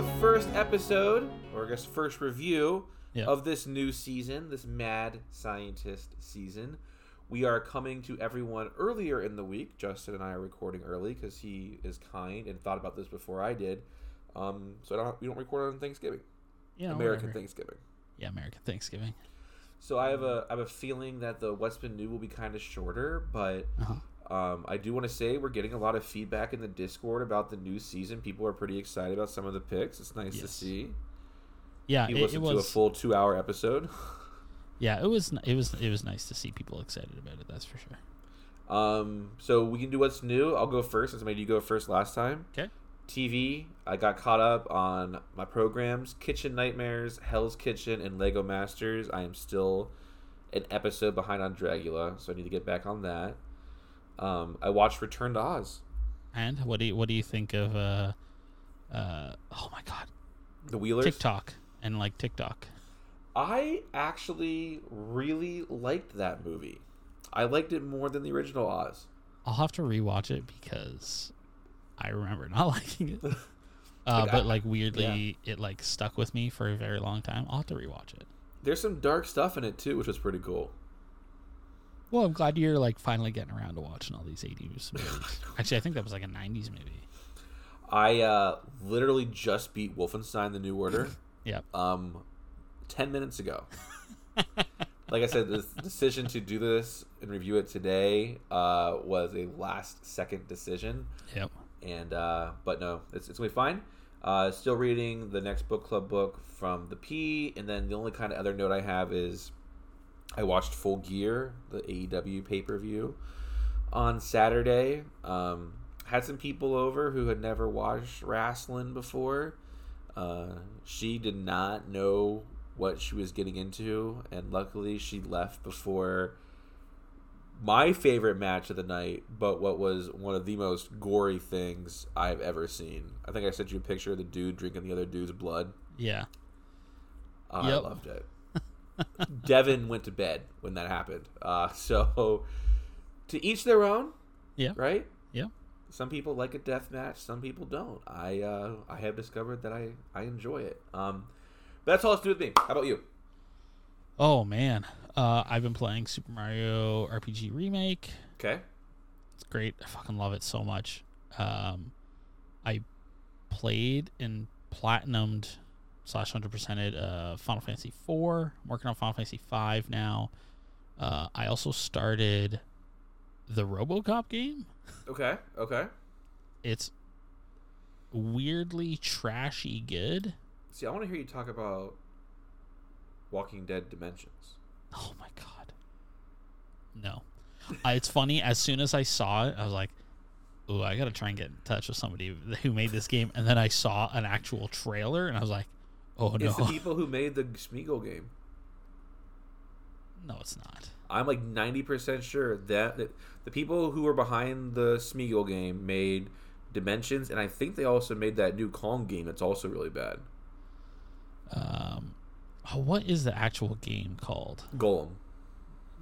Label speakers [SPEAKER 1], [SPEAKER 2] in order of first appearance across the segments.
[SPEAKER 1] the first episode, or I guess first review
[SPEAKER 2] Yeah.
[SPEAKER 1] of this new season, this Mad Scientist season. We are coming to everyone earlier in the week. Justin and I are recording early because he is kind and thought about this before I did. Um, so I don't, we don't record on Thanksgiving,
[SPEAKER 2] know,
[SPEAKER 1] American
[SPEAKER 2] whatever.
[SPEAKER 1] Thanksgiving.
[SPEAKER 2] Yeah, American Thanksgiving.
[SPEAKER 1] So I have a I have a feeling that the What's Been New will be kind of shorter, but
[SPEAKER 2] Uh-huh.
[SPEAKER 1] Um, I do want to say we're getting a lot of feedback in the Discord about the new season. People are pretty excited about some of the picks. It's nice to see.
[SPEAKER 2] Yeah,
[SPEAKER 1] You
[SPEAKER 2] it, it
[SPEAKER 1] listened to a full two hour episode.
[SPEAKER 2] Yeah, it was. It was. It was nice to see people excited about it. That's for sure.
[SPEAKER 1] Um, so we can do what's new. I'll go first since I made you go first last time.
[SPEAKER 2] Okay.
[SPEAKER 1] TV. I got caught up on my programs: Kitchen Nightmares, Hell's Kitchen, and Lego Masters. I am still an episode behind on Dragula, so I need to get back on that. Um, I watched Return to Oz.
[SPEAKER 2] And what do you what do you think of uh uh oh my god
[SPEAKER 1] The Wheelers.
[SPEAKER 2] TikTok and like TikTok?
[SPEAKER 1] I actually really liked that movie. I liked it more than the original Oz.
[SPEAKER 2] I'll have to rewatch it because I remember not liking it. Uh,
[SPEAKER 1] Like,
[SPEAKER 2] but
[SPEAKER 1] I-
[SPEAKER 2] like weirdly, it like stuck with me for a very long time. I'll have to rewatch it.
[SPEAKER 1] There's some dark stuff in it too, which was pretty cool.
[SPEAKER 2] Well, I'm glad you're like finally getting around to watching all these 80s movies. Actually, I think that was like a 90s movie.
[SPEAKER 1] I uh, literally just beat Wolfenstein: The New Order.
[SPEAKER 2] Yep.
[SPEAKER 1] um, 10 minutes ago. like I said, the decision to do this and review it today uh, was a last second decision.
[SPEAKER 2] Yep.
[SPEAKER 1] And, uh, but no, it's, it's going to be fine. Uh, still reading the next book club book from the P. And then the only kind of other note I have is I watched Full Gear, the AEW pay per view, on Saturday. Um, had some people over who had never watched wrestling before. Uh, she did not know what she was getting into, and luckily she left before my favorite match of the night, but what was one of the most gory things I've ever seen. I think I sent you a picture of the dude drinking the other dude's blood.
[SPEAKER 2] Yeah.
[SPEAKER 1] Uh,
[SPEAKER 2] Yep.
[SPEAKER 1] I loved it. Devin went to bed when that happened. Uh, so, to each their own,
[SPEAKER 2] Yeah.
[SPEAKER 1] right?
[SPEAKER 2] Yeah.
[SPEAKER 1] Some people like a death match. Some people don't. I uh, I have discovered that I I enjoy it. Um, but that's all it's to do with me. How about you?
[SPEAKER 2] Oh man, uh, I've been playing Super Mario RPG Remake.
[SPEAKER 1] Okay.
[SPEAKER 2] It's great. I fucking love it so much. Um, I played and platinumed slash hundred percented uh, Final Fantasy four. I'm working on Final Fantasy five now. Uh, I also started the RoboCop game.
[SPEAKER 1] Okay. Okay.
[SPEAKER 2] It's weirdly trashy good.
[SPEAKER 1] See, I want to hear you talk about Walking Dead Dimensions.
[SPEAKER 2] Oh my god. No. Uh, it's funny. As soon as I saw it, I was like, "Oh, I gotta try and get in touch with somebody who made this game." And then I saw an actual trailer, and I was like, "Oh no,
[SPEAKER 1] It's the people who made the Smeagol game.
[SPEAKER 2] no, it's not."
[SPEAKER 1] I'm like 90% sure that, that the people who were behind the Smeagol game made Dimensions, and I think they also made that new Kong game that's also really bad.
[SPEAKER 2] Um, oh, what is the actual game called?
[SPEAKER 1] Golem.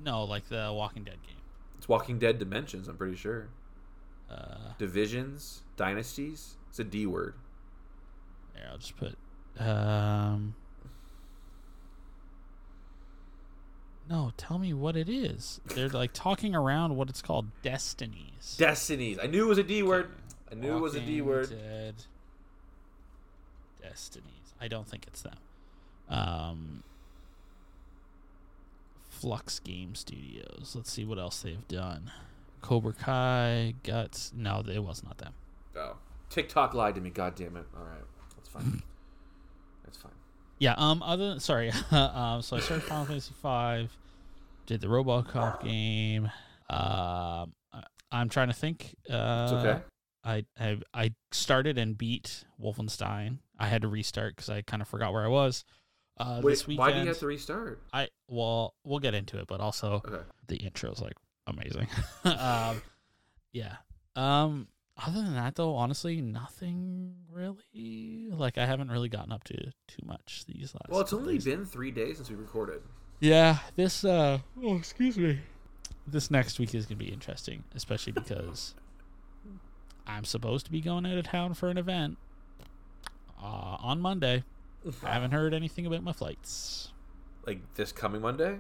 [SPEAKER 2] No, like the Walking Dead game.
[SPEAKER 1] It's Walking Dead Dimensions, I'm pretty sure.
[SPEAKER 2] Uh,
[SPEAKER 1] Divisions, Dynasties. It's a D word.
[SPEAKER 2] there, I'll just put. Um, no, tell me what it is. They're like talking around what it's called. Destinies.
[SPEAKER 1] Destinies. I knew it was a D word. I knew it was a D word.
[SPEAKER 2] Dead Destinies. I don't think it's them. Um, Flux Game Studios. Let's see what else they've done. Cobra Kai, Guts. No, it was not them.
[SPEAKER 1] Oh. TikTok lied to me, god damn it. Alright. That's fine.
[SPEAKER 2] Yeah. Um. Other than, sorry. um. So I started Final Fantasy Five. Did the RoboCop game. Um. I- I'm trying to think. Uh,
[SPEAKER 1] It's okay.
[SPEAKER 2] I I I started and beat Wolfenstein. I had to restart because I kind of forgot where I was. Uh,
[SPEAKER 1] Wait,
[SPEAKER 2] this weekend,
[SPEAKER 1] why do you have to restart?
[SPEAKER 2] I well, we'll get into it, but also
[SPEAKER 1] Okay.
[SPEAKER 2] the intro is like amazing. um, yeah. Um, other than that, though, honestly, nothing really. Like I haven't really gotten up to too much these last.
[SPEAKER 1] Well, it's only
[SPEAKER 2] days.
[SPEAKER 1] been three days since we recorded.
[SPEAKER 2] Yeah, this uh oh excuse me. This next week is gonna be interesting, especially because I'm supposed to be going out of town for an event uh, on Monday. I haven't heard anything about my flights.
[SPEAKER 1] Like this coming Monday,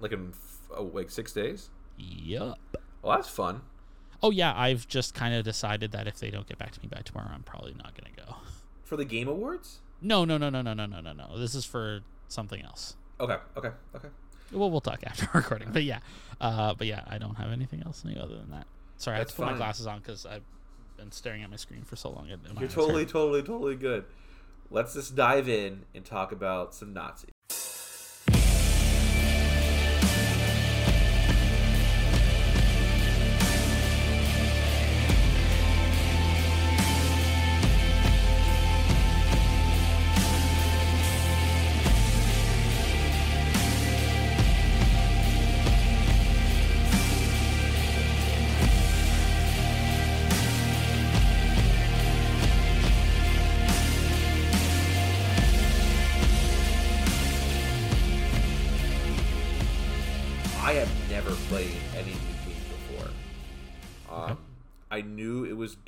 [SPEAKER 1] like in oh, like six days.
[SPEAKER 2] Yup.
[SPEAKER 1] Well, that's fun.
[SPEAKER 2] Oh yeah, I've just kind of decided that if they don't get back to me by tomorrow, I'm probably not gonna go.
[SPEAKER 1] For the Game Awards.
[SPEAKER 2] No, no, no, no, no, no, no, no, no. This is for something else.
[SPEAKER 1] Okay. Okay. Okay.
[SPEAKER 2] Well, we'll talk after recording. But yeah, uh, but yeah, I don't have anything else new other than that. Sorry, I have
[SPEAKER 1] That's
[SPEAKER 2] to put my glasses on because I've been staring at my screen for so long.
[SPEAKER 1] You're totally,
[SPEAKER 2] hurt.
[SPEAKER 1] totally, totally good. Let's just dive in and talk about some Nazis.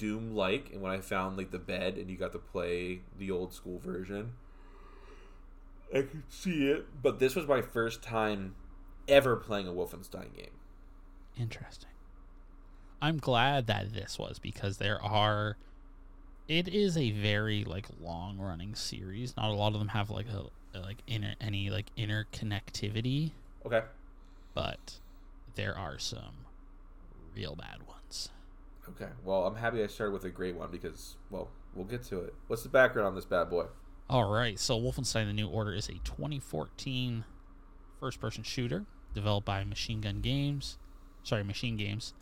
[SPEAKER 1] Doom like, and when I found like the bed and you got to play the old school version, I could see it. But this was my first time ever playing a Wolfenstein game.
[SPEAKER 2] Interesting. I'm glad that this was because there are. It is a very like long running series. Not a lot of them have like a like inner any like interconnectivity,
[SPEAKER 1] Okay.
[SPEAKER 2] but there are some real bad ones.
[SPEAKER 1] Okay. Well, I'm happy I started with a great one because, well, we'll get to it. What's the background on this bad boy?
[SPEAKER 2] All right, so Wolfenstein: The New Order is a 2014 first-person shooter developed by Machine Gun Games. Sorry, Machine Games.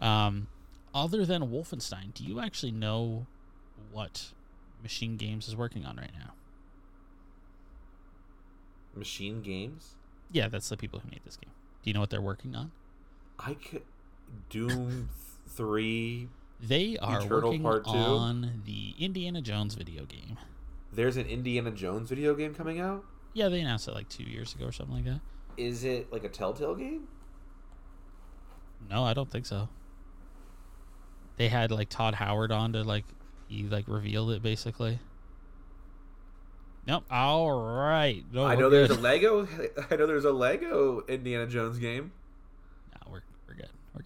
[SPEAKER 2] Um, other than Wolfenstein, do you actually know what Machine Games is working on right now?
[SPEAKER 1] Machine Games.
[SPEAKER 2] Yeah, that's the people who made this game. Do you know what they're working on?
[SPEAKER 1] I could Doom three.
[SPEAKER 2] They are
[SPEAKER 1] Eternal
[SPEAKER 2] working
[SPEAKER 1] Part Two?
[SPEAKER 2] on the Indiana Jones video game.
[SPEAKER 1] There's an Indiana Jones video game coming out.
[SPEAKER 2] Yeah, they announced it like two years ago or something like that.
[SPEAKER 1] Is it like a Telltale game?
[SPEAKER 2] No, I don't think so. They had like Todd Howard on to like he like revealed it basically. Nope. All right. No,
[SPEAKER 1] I know there's a. Lego. I know there's a Lego Indiana Jones game.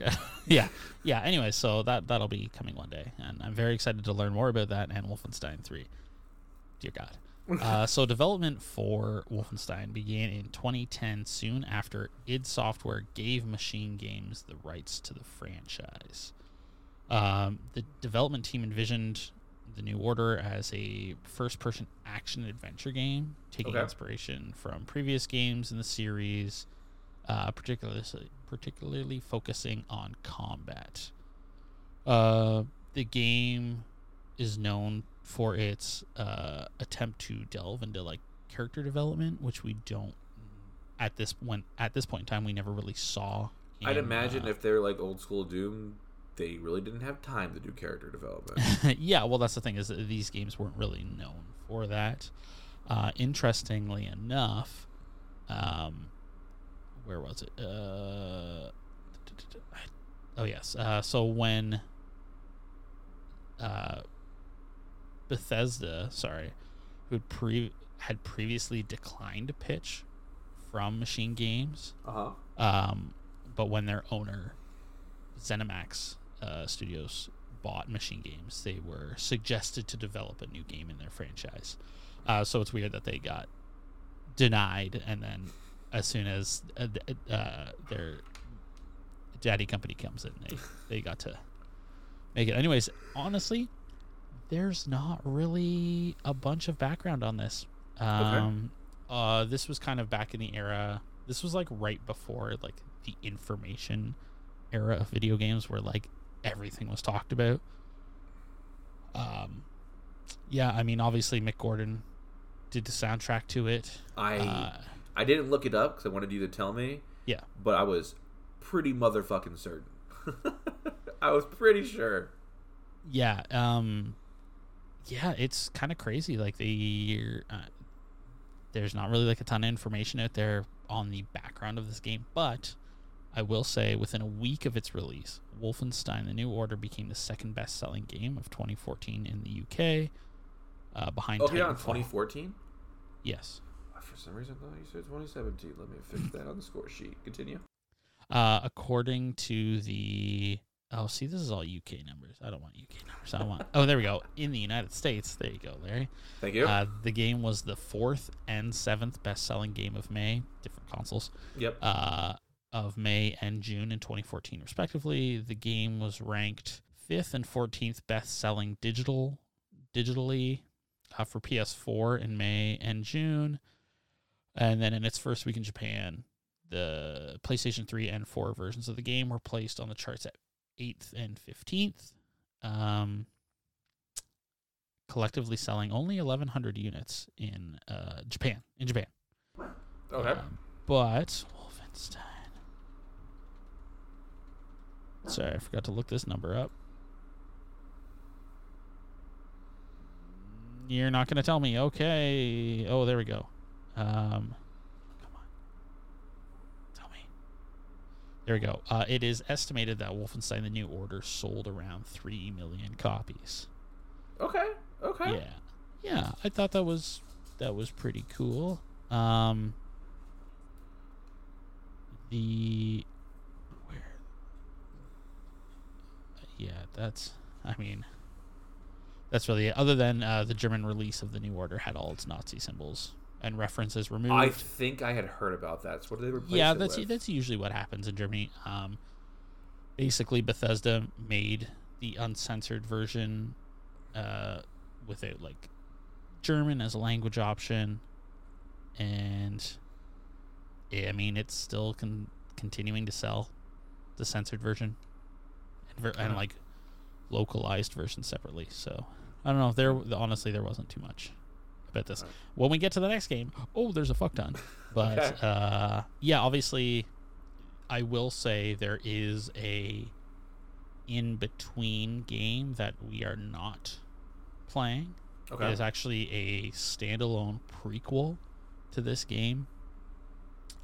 [SPEAKER 2] No, we're we're good. We're good. yeah. Yeah. Anyway, so that that'll be coming one day, and I'm very excited to learn more about that and Wolfenstein Three. Dear God. Uh, so development for Wolfenstein began in 2010, soon after id Software gave Machine Games the rights to the franchise. Um, the development team envisioned the New Order as a first-person action adventure game, taking
[SPEAKER 1] Okay.
[SPEAKER 2] inspiration from previous games in the series, uh, particularly particularly focusing on combat. Uh, the game is known for its uh, attempt to delve into like character development, which we don't at this when at this point in time we never really saw.
[SPEAKER 1] I'd imagine
[SPEAKER 2] uh,
[SPEAKER 1] if they're like old school Doom, they really didn't have time to do character development.
[SPEAKER 2] yeah, well, that's the thing is that these games weren't really known for that. Uh, interestingly enough, um, where was it? Uh, oh yes. Uh, so when uh, Bethesda, sorry, who had pre had previously declined to pitch from Machine Games,
[SPEAKER 1] Uh huh.
[SPEAKER 2] um, but when their owner, ZeniMax uh, Studios, bought Machine Games, they were suggested to develop a new game in their franchise. Uh, so it's weird that they got denied, and then as soon as uh, uh, their daddy company comes in, they they got to make it. Anyways, honestly, there's not really a bunch of background on this. Um, uh, this was kind of back in the era. This was like right before like the information era of video games, where like everything was talked about. Um, yeah, I mean, obviously Mick Gordon did the soundtrack to it.
[SPEAKER 1] I
[SPEAKER 2] Uh,
[SPEAKER 1] I didn't look it up because I wanted you to tell me,
[SPEAKER 2] yeah,
[SPEAKER 1] but I was pretty motherfucking certain. I was pretty sure.
[SPEAKER 2] yeah, um, yeah, it's kind of crazy. Like the uh, there's not really like a ton of information out there on the background of this game, but I will say within a week of its release, Wolfenstein: The New Order became the second best-selling game of 2014 in the UK. uh, behind.
[SPEAKER 1] Oh, yeah, on 2014.
[SPEAKER 2] Yes.
[SPEAKER 1] For some reason, though, you said 2017. Let me fix that on the score sheet. Continue.
[SPEAKER 2] Uh, according to the oh, see, this is all UK numbers. I don't want UK numbers. I want. oh, there we go. In the United States, there you go, Larry.
[SPEAKER 1] Thank you.
[SPEAKER 2] Uh, the game was the fourth and seventh best-selling game of May, different consoles.
[SPEAKER 1] yep.
[SPEAKER 2] uh, of May and June in 2014, respectively. The game was ranked fifth and 14th best-selling digital digitally uh, for PS4 in May and June, and then in its first week in Japan, the PlayStation 3 and 4 versions of the game were placed on the charts at eighth and 15th. Um, collectively selling only 1,100 units in uh, Japan. In Japan.
[SPEAKER 1] Okay.
[SPEAKER 2] Um, but Wolfenstein. Sorry, I forgot to look this number up. You're not going to tell me. Okay. Oh, there we go. Um, come on. Tell me. There we go. Uh, it is estimated that Wolfenstein: The New Order sold around three million copies.
[SPEAKER 1] okay. Okay.
[SPEAKER 2] Yeah, yeah. I thought that was that was pretty cool. Um, the where? Yeah, that's. I mean, that's really it. Other than uh, the German release of the New Order had all its Nazi symbols and references removed.
[SPEAKER 1] I think I had heard about that. So what did they replace
[SPEAKER 2] yeah,
[SPEAKER 1] it
[SPEAKER 2] that's that's usually what happens in Germany. Um, basically, Bethesda made the uncensored version uh, without like German as a language option, and yeah, I mean it's still con- continuing to sell the censored version and, ver- and like localized version separately. So I don't know. There honestly there wasn't too much about this.
[SPEAKER 1] Alright.
[SPEAKER 2] When we get to the next game, oh, there's a fuck ton. But
[SPEAKER 1] Okay.
[SPEAKER 2] uh, yeah, obviously, I will say there is a in between game that we are not playing.
[SPEAKER 1] okay.
[SPEAKER 2] It is actually a standalone prequel to this game.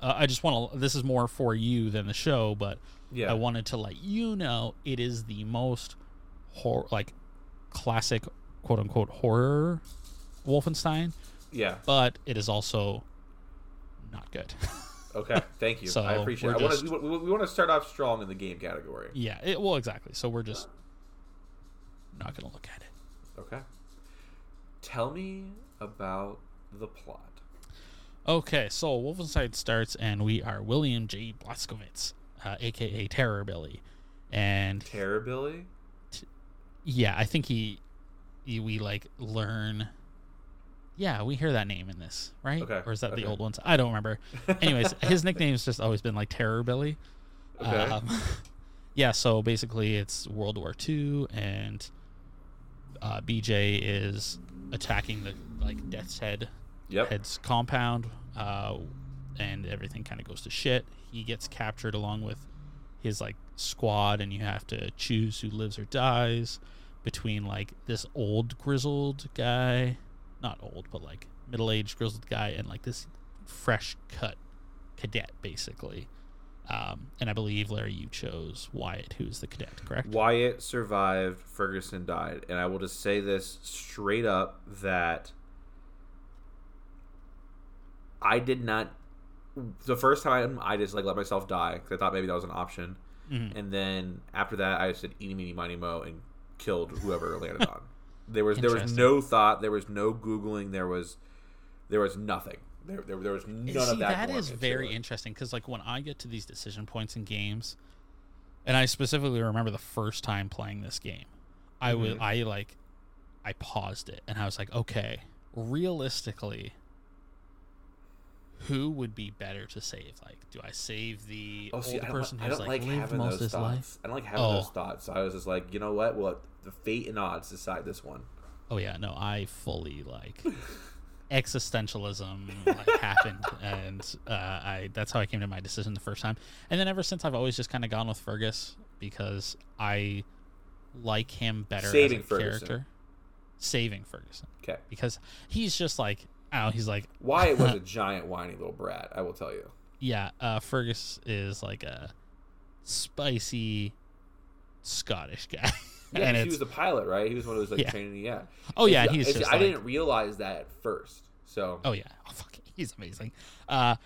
[SPEAKER 2] Uh, I just want to. This is more for you than the show, but
[SPEAKER 1] yeah.
[SPEAKER 2] I wanted to let you know it is the most hor- like classic quote unquote horror Wolfenstein,
[SPEAKER 1] yeah.
[SPEAKER 2] but it is also not good.
[SPEAKER 1] Okay. Thank you.
[SPEAKER 2] So,
[SPEAKER 1] I appreciate. it. I wanna, We, we, want to start off strong in the game category.
[SPEAKER 2] yeah, it, well, exactly. So we're just not gonna look at it.
[SPEAKER 1] Okay. Tell me about the plot.
[SPEAKER 2] Okay, so Wolfenstein starts, and we are William J. Blazkowicz, uh, aka Terror Billy, and
[SPEAKER 1] Terror Billy.
[SPEAKER 2] yeah, I think he, he, we like learn. Yeah, we hear that name in this, right?
[SPEAKER 1] Okay,
[SPEAKER 2] Or is that
[SPEAKER 1] okay.
[SPEAKER 2] the old ones? I don't remember. Anyways, his nickname's just always been like Terror Billy.
[SPEAKER 1] Okay.
[SPEAKER 2] Um, yeah, so basically it's World War II, and uh, BJ is attacking the like Death's Head
[SPEAKER 1] Yep.
[SPEAKER 2] Head's compound, uh, and everything kind of goes to shit. He gets captured along with his like squad, and you have to choose who lives or dies between like this old grizzled guy, not old, but like middle aged grizzled guy, and like this fresh cut cadet, basically. Um, and I believe Larry, you chose Wyatt, who's the cadet, correct?
[SPEAKER 1] Wyatt survived. Ferguson died, and I will just say this straight up that I did not. The first time I just like let myself die because I thought maybe that was an option,
[SPEAKER 2] Mhm.
[SPEAKER 1] and then after that I said eeny meeny miny mo and killed whoever landed on. There was there was no thought. There was no googling. There was there was nothing. There there, there was none
[SPEAKER 2] See,
[SPEAKER 1] of that.
[SPEAKER 2] that
[SPEAKER 1] going
[SPEAKER 2] very interesting because, like, when I get to these decision points in games, and I specifically remember the first time playing this game, I was
[SPEAKER 1] Mhm.
[SPEAKER 2] I like, I paused it and I was like, okay, realistically, who would be better to save? Like, do I save the
[SPEAKER 1] Oh, see,
[SPEAKER 2] old person who's like,
[SPEAKER 1] like,
[SPEAKER 2] lived
[SPEAKER 1] having
[SPEAKER 2] most
[SPEAKER 1] those
[SPEAKER 2] of his
[SPEAKER 1] thoughts.
[SPEAKER 2] life?
[SPEAKER 1] I don't like having
[SPEAKER 2] Oh.
[SPEAKER 1] those thoughts. So I was just like, you know what? Well, the fate and odds decide this one.
[SPEAKER 2] Oh yeah, no, I fully like existentialism like happened, and uh, I that's how I came to my decision the first time. And then ever since, I've always just kind of gone with Fergus because I like him better
[SPEAKER 1] Saving
[SPEAKER 2] as a
[SPEAKER 1] Ferguson.
[SPEAKER 2] character. Saving Ferguson
[SPEAKER 1] Okay.
[SPEAKER 2] because he's just like oh he's like
[SPEAKER 1] Wyatt was a giant whiny little brat. I will tell you.
[SPEAKER 2] yeah uh, Fergus is like a spicy Scottish guy.
[SPEAKER 1] Yeah,
[SPEAKER 2] and
[SPEAKER 1] he was the pilot, right? He was one of those like
[SPEAKER 2] Yeah.
[SPEAKER 1] training. Yeah.
[SPEAKER 2] oh yeah,
[SPEAKER 1] It's-
[SPEAKER 2] he's
[SPEAKER 1] it's-
[SPEAKER 2] just
[SPEAKER 1] I
[SPEAKER 2] like,
[SPEAKER 1] didn't realize that at first. So
[SPEAKER 2] Oh yeah, oh, fuck, he's amazing. Uh,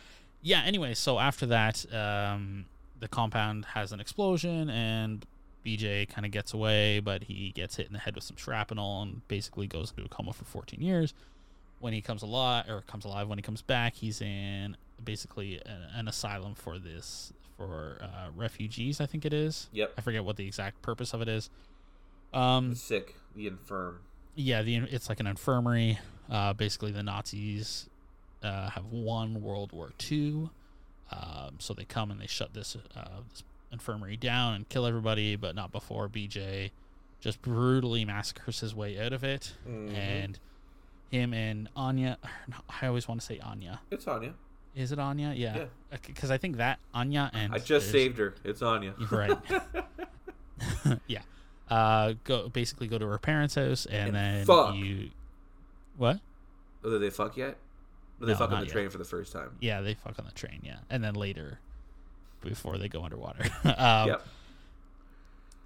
[SPEAKER 2] yeah. Anyway, so after that, um, the compound has an explosion, and BJ kind of gets away, but he gets hit in the head with some shrapnel and basically goes into a coma for 14 years. When he comes alive, or comes alive, when he comes back, he's in basically a, an asylum for this for uh, refugees. I think it is.
[SPEAKER 1] Yep.
[SPEAKER 2] I forget what the exact purpose of it is. Um,
[SPEAKER 1] the sick, the infirm.
[SPEAKER 2] yeah, the it's like an infirmary. Uh, basically, the Nazis uh, have won World War II, um, so they come and they shut this, uh, this infirmary down and kill everybody, but not before BJ just brutally massacres his way out of it.
[SPEAKER 1] Mhm.
[SPEAKER 2] And him and Anya, no, I always want to say Anya.
[SPEAKER 1] It's Anya.
[SPEAKER 2] Is it Anya? Yeah,
[SPEAKER 1] Yeah.
[SPEAKER 2] because I think that Anya and
[SPEAKER 1] I just saved her. It's Anya.
[SPEAKER 2] Right. yeah. Uh, go basically go to her parents' house and,
[SPEAKER 1] And
[SPEAKER 2] then
[SPEAKER 1] fuck.
[SPEAKER 2] you. What?
[SPEAKER 1] Oh, did they fuck yet? Or they
[SPEAKER 2] No,
[SPEAKER 1] fuck on the
[SPEAKER 2] yet.
[SPEAKER 1] train for the first time?
[SPEAKER 2] Yeah, they fuck on the train. Yeah, and then later, before they go underwater. um,
[SPEAKER 1] yep.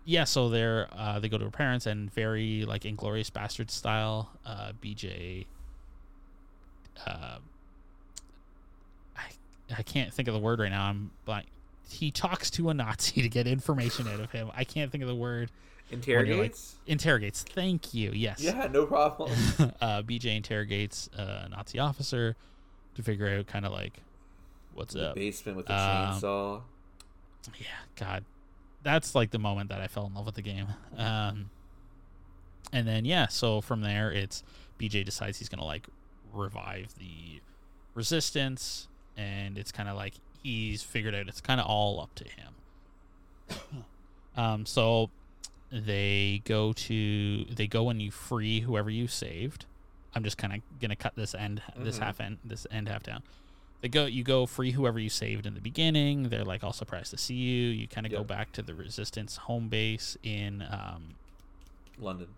[SPEAKER 2] Yeah, so they're uh, they go to her parents and very like Inglorious Bastard style. Uh, BJ. Uh, I I can't think of the word right now. I'm like he talks to a Nazi to get information out of him. I can't think of the word.
[SPEAKER 1] Interrogates?
[SPEAKER 2] Interrogates. Thank you. Yes.
[SPEAKER 1] yeah, no problem.
[SPEAKER 2] uh, BJ interrogates a Nazi officer to figure out kind of like what's
[SPEAKER 1] the
[SPEAKER 2] up.
[SPEAKER 1] basement with the
[SPEAKER 2] Um,
[SPEAKER 1] chainsaw.
[SPEAKER 2] Yeah, God, that's like the moment that I fell in love with the game. Um, and then yeah, so from there, it's BJ decides he's gonna like revive the resistance, and it's kind of like he's figured out it's kind of all up to him. um, so they go to they go and you free whoever you saved. I'm just kind of gonna cut this end this
[SPEAKER 1] Mhm.
[SPEAKER 2] half end this end half down. They go you go free whoever you saved in the beginning. They're like all surprised to see you. You kind of go back to the resistance home base in um,
[SPEAKER 1] London.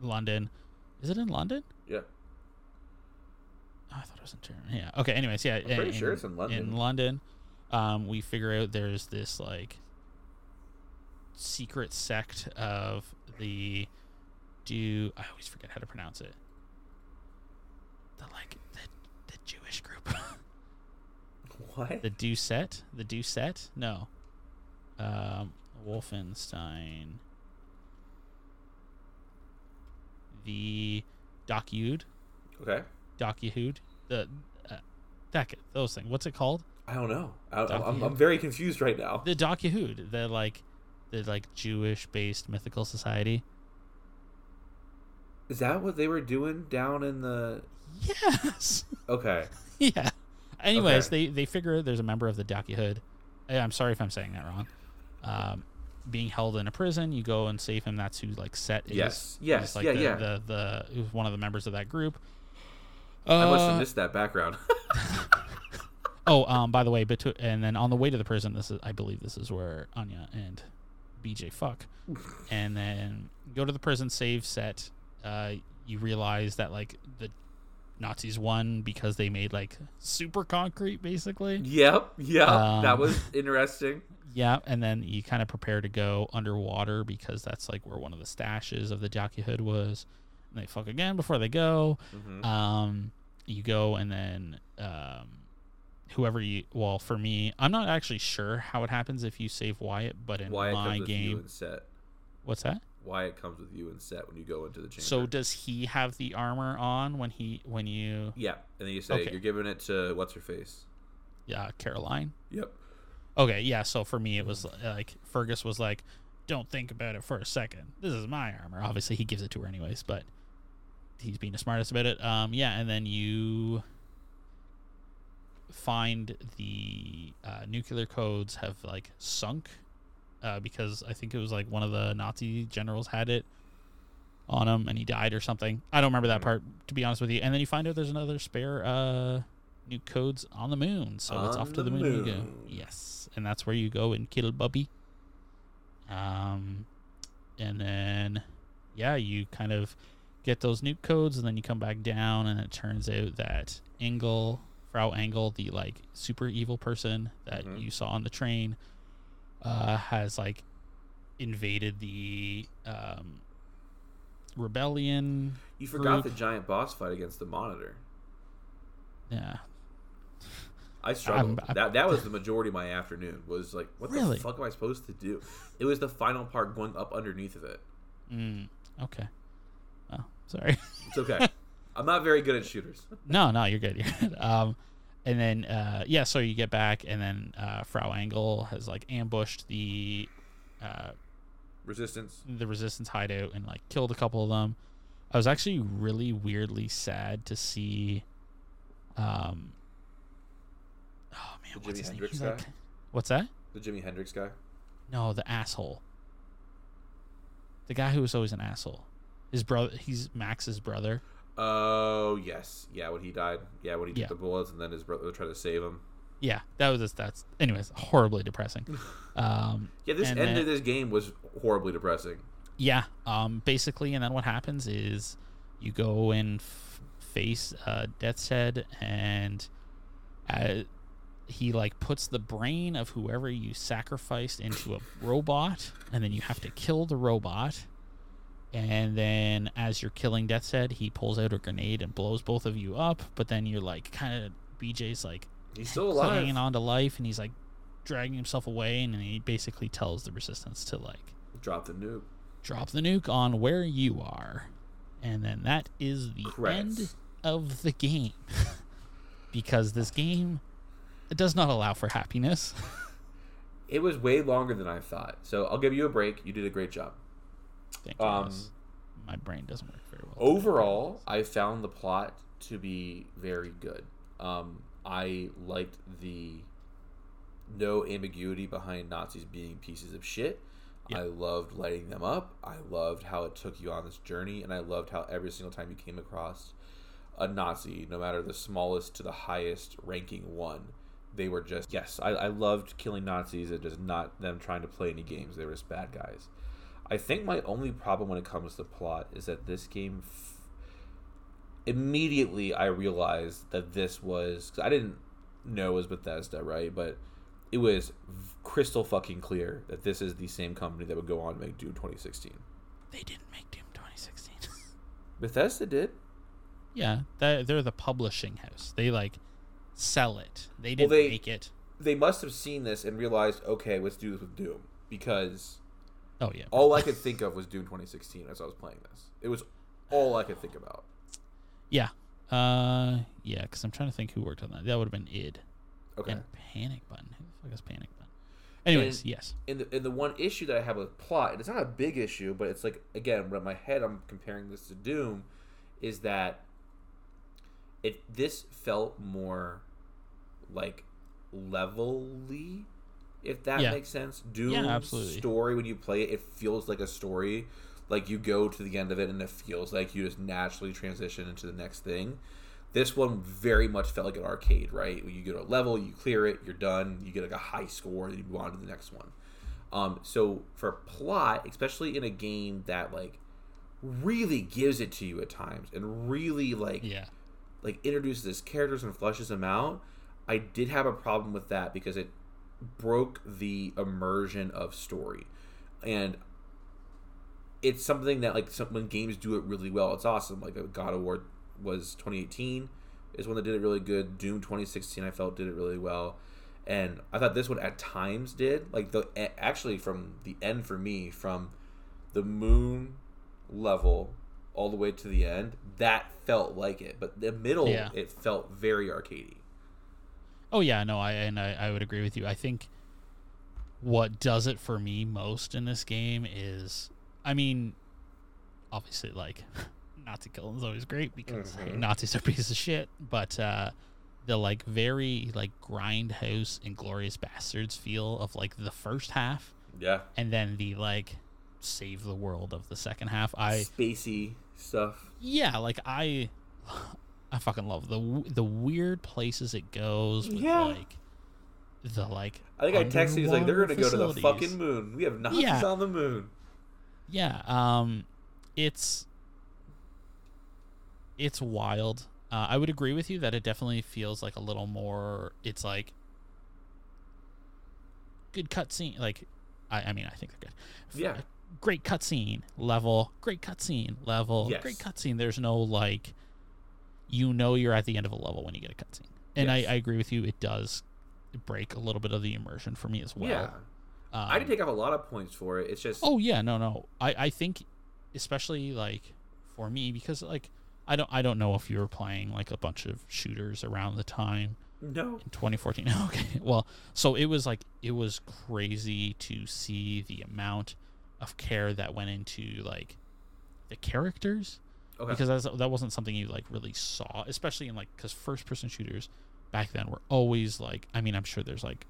[SPEAKER 2] London. Is it in London?
[SPEAKER 1] Yeah.
[SPEAKER 2] Oh, I thought it was in Germany. Yeah. Okay. Anyways, yeah.
[SPEAKER 1] I'm pretty sure it's in London.
[SPEAKER 2] In London, um, we figure out there's this like secret sect of the do I always forget how to pronounce it. The like the the Jewish group.
[SPEAKER 1] What?
[SPEAKER 2] the Doucet? The Doucet? No. Um, Wolfenstein. The Dockyud.
[SPEAKER 1] Okay.
[SPEAKER 2] Dockyhood. The uh, that those things. What's it called?
[SPEAKER 1] I don't know. I, I'm, I'm, very confused right now.
[SPEAKER 2] The Dockyhood. The like the like Jewish based mythical society.
[SPEAKER 1] Is that what they were doing down in the?
[SPEAKER 2] Yes.
[SPEAKER 1] Okay.
[SPEAKER 2] yeah. Anyways,
[SPEAKER 1] Okay.
[SPEAKER 2] they they figure there's a member of the Dockyhood. Eh, I'm sorry if I'm saying that wrong. Um, being held in a prison, you go and save him. That's who like Set is.
[SPEAKER 1] Yes.
[SPEAKER 2] He's,
[SPEAKER 1] Yes.
[SPEAKER 2] like
[SPEAKER 1] yeah.
[SPEAKER 2] the,
[SPEAKER 1] yeah.
[SPEAKER 2] The the who's one of the members of that group.
[SPEAKER 1] I must have
[SPEAKER 2] Uh,
[SPEAKER 1] missed that background.
[SPEAKER 2] Oh, um, by the way, betw- and then on the way to the prison, this is I believe this is where Anya and BJ fuck, and then go to the prison, save Set. Uh, you realize that like the Nazis won because they made like super concrete, basically.
[SPEAKER 1] yep. Yeah. that
[SPEAKER 2] Um,
[SPEAKER 1] was interesting.
[SPEAKER 2] Yeah, and then you kind of prepare to go underwater because that's like where one of the stashes of the Jockey Hood was. And they fuck again before they go.
[SPEAKER 1] hmm
[SPEAKER 2] Um, you go and then um, whoever you well for me, I'm not actually sure how it happens if you save Wyatt, but in
[SPEAKER 1] Wyatt
[SPEAKER 2] my
[SPEAKER 1] comes with you
[SPEAKER 2] game, what's that?
[SPEAKER 1] Wyatt comes with you and Set when you go into the chamber.
[SPEAKER 2] So does he have the armor on when he when you
[SPEAKER 1] yeah, and then you say
[SPEAKER 2] Okay.
[SPEAKER 1] you're giving it to what's her face.
[SPEAKER 2] yeah Caroline?
[SPEAKER 1] Yep.
[SPEAKER 2] Okay, yeah. So for me, it was like Fergus was like, "Don't think about it for a second. This is my armor." Obviously, he gives it to her anyways, but he's being the smartest about it. Um, yeah, and then you find the uh, nuclear codes have like sunk uh, because I think it was like one of the Nazi generals had it on him and he died or something. I don't remember that part to be honest with you. And then you find out there's another spare uh, nuke codes on the moon, so it's off to
[SPEAKER 1] the
[SPEAKER 2] the moon, you go.
[SPEAKER 1] moon.
[SPEAKER 2] Yes, and that's where you go and kill Bubi. Um, and then yeah, you kind of get those nuke codes, and then you come back down, and it turns out that Engel, Frau Engel, the like super evil person that
[SPEAKER 1] Mhm.
[SPEAKER 2] you saw on the train, uh, has like invaded the um, rebellion.
[SPEAKER 1] You forgot
[SPEAKER 2] group.
[SPEAKER 1] the giant boss fight against the monitor.
[SPEAKER 2] Yeah,
[SPEAKER 1] I struggled.
[SPEAKER 2] I'm- I'm-
[SPEAKER 1] that that was the majority of my afternoon. Was like, what
[SPEAKER 2] Really?
[SPEAKER 1] the fuck am I supposed to do? It was the final part going up underneath of it.
[SPEAKER 2] mm, okay. Oh, sorry.
[SPEAKER 1] It's okay. I'm not very good at shooters.
[SPEAKER 2] no, no, you're good. You're good. Um, and then uh, yeah, so you get back, and then uh, Frau Engel has like ambushed the uh,
[SPEAKER 1] Resistance.
[SPEAKER 2] the resistance hideout and like killed a couple of them. I was actually really weirdly sad to see. Um. Oh man,
[SPEAKER 1] The
[SPEAKER 2] what's
[SPEAKER 1] Jimi
[SPEAKER 2] his name?
[SPEAKER 1] Hendrix
[SPEAKER 2] He, like- what's that?
[SPEAKER 1] The Jimi Hendrix guy.
[SPEAKER 2] No, the asshole. The guy who was always an asshole. His brother. He's Max's brother.
[SPEAKER 1] Oh yes, yeah. When he died, yeah. When he took
[SPEAKER 2] Yeah.
[SPEAKER 1] the bullets, and then his brother tried to save him.
[SPEAKER 2] Yeah, that was just that's. Anyways, horribly depressing. Um,
[SPEAKER 1] Yeah, this end
[SPEAKER 2] then-
[SPEAKER 1] of this game was horribly depressing.
[SPEAKER 2] Yeah. Um. Basically, and then what happens is you go and f- face uh, Death's Head, and uh, he like puts the brain of whoever you sacrificed into a robot, and then you have to kill the robot. And then, as you're killing Death's Head, he pulls out a grenade and blows both of you up. But then you're like, kind of, BJ's like
[SPEAKER 1] He's still
[SPEAKER 2] clinging
[SPEAKER 1] alive.
[SPEAKER 2] on to life, and he's like dragging himself away, and then he basically tells the resistance to like
[SPEAKER 1] Drop the nuke.
[SPEAKER 2] drop the nuke on where you are. And then that is the end of the game. because this game it does not allow for happiness.
[SPEAKER 1] It was way longer than I thought. So I'll give you a break. You did a great job.
[SPEAKER 2] Thank you.
[SPEAKER 1] Um.
[SPEAKER 2] My brain doesn't work very well.
[SPEAKER 1] Overall, I found the plot to be very good. Um, I liked the no ambiguity behind Nazis being pieces of shit. I loved lighting them up. I loved how it took you on this journey, and I loved how every single time you came across a Nazi, no matter the smallest to the highest ranking one, they were just yes. I, I loved killing Nazis and just not them trying to play any games. They were just bad guys. I think my only problem when it comes to plot is that this game. F- immediately, I realized that this was. 'cause I didn't know it was Bethesda, right? But it was crystal fucking clear that this is the same company that would go on to make Doom 2016.
[SPEAKER 2] They didn't make Doom 2016.
[SPEAKER 1] Bethesda did.
[SPEAKER 2] yeah, they're, they're the publishing house. They like sell it. They didn't
[SPEAKER 1] they-
[SPEAKER 2] make it.
[SPEAKER 1] They must have seen this and realized, okay, let's do this with Doom because
[SPEAKER 2] Oh yeah.
[SPEAKER 1] all I could think of was Doom 2016 as I was playing this. It was all I could think about.
[SPEAKER 2] Yeah. Uh yeah, cuz I'm trying to think who worked on that. That would have been id.
[SPEAKER 1] Okay.
[SPEAKER 2] And Panic Button. Who the fuck is Panic Button? Anyways,
[SPEAKER 1] And-
[SPEAKER 2] yes.
[SPEAKER 1] In the, and the one issue that I have with plot, and it's not a big issue, but it's like again, in my head I'm comparing this to Doom, is that it this felt more like levelly, if that
[SPEAKER 2] Yeah.
[SPEAKER 1] makes sense. Doom
[SPEAKER 2] Yeah, absolutely.
[SPEAKER 1] story when you play it, it feels like a story. Like you go to the end of it and it feels like you just naturally transition into the next thing. This one very much felt like an arcade, right? You go to a level, you clear it, you're done, you get like a high score, then you move on to the next one. Um, so for plot, especially in a game that like really gives it to you at times and really like
[SPEAKER 2] Yeah.
[SPEAKER 1] like introduces his characters and flushes them out, I did have a problem with that because it broke the immersion of story, and it's something that like some, when games do it really well, it's awesome. Like the God of War was 2018 is one that did it really good. Doom 2016 I felt did it really well, and I thought this one at times did like the actually from the end for me from the moon level all the way to the end that felt like it but the middle
[SPEAKER 2] Yeah.
[SPEAKER 1] it felt very arcadey
[SPEAKER 2] Oh yeah, no, I and I, I would agree with you. I think what does it for me most in this game is I mean, obviously like Nazi killing is always great because hey,
[SPEAKER 1] Mhm.
[SPEAKER 2] Nazis are pieces of shit, but uh the like very like grindhouse and glorious bastards feel of like the first half
[SPEAKER 1] yeah
[SPEAKER 2] and then the like save the world of the second half. I
[SPEAKER 1] spacey stuff
[SPEAKER 2] yeah, like I, I fucking love the the weird places it goes with
[SPEAKER 1] Yeah.
[SPEAKER 2] like the like.
[SPEAKER 1] i think i texted you like they're gonna go to the fucking moon we have nazis
[SPEAKER 2] Yeah.
[SPEAKER 1] on the moon
[SPEAKER 2] Yeah, um, it's it's wild. Uh, I would agree with you that it definitely feels like a little more. It's like good cutscene. Like I, I mean, I think they're good.
[SPEAKER 1] Yeah.
[SPEAKER 2] Great cutscene level. Great cutscene level.
[SPEAKER 1] Yes.
[SPEAKER 2] Great cutscene. There's no like, you know, you're at the end of a level when you get a cutscene. And
[SPEAKER 1] Yes.
[SPEAKER 2] I, I agree with you. It does break a little bit of the immersion for me as well.
[SPEAKER 1] yeah.
[SPEAKER 2] Um,
[SPEAKER 1] I didn't take off a lot of points for it. It's just
[SPEAKER 2] Oh yeah, no, no. I, I think, especially like for me, because like I don't I don't know if you were playing like a bunch of shooters around the time
[SPEAKER 1] no.
[SPEAKER 2] in 2014. Okay, well, so it was like it was crazy to see the amount of care that went into like the characters
[SPEAKER 1] Okay.
[SPEAKER 2] because that's, that wasn't something you like really saw, especially in like because first person shooters back then were always like I mean I'm sure there's like